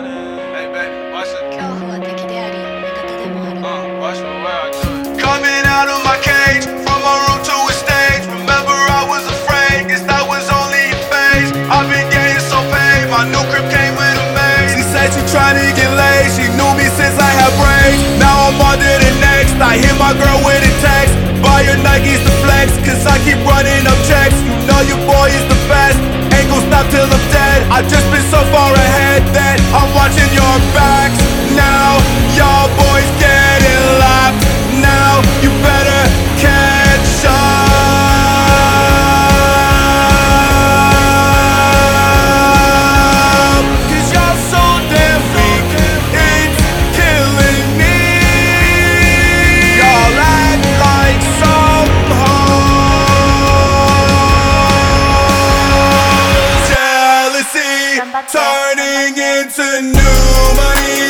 Hey, baby, watch it. Uh, watch me while I do it. Coming out of my cage, from my room to a stage. Remember, I was that was only a phase. I've been so my new crib came with a maze. She said she tried to get laid, she knew me since I had brains. Now turning into new money, stacking up my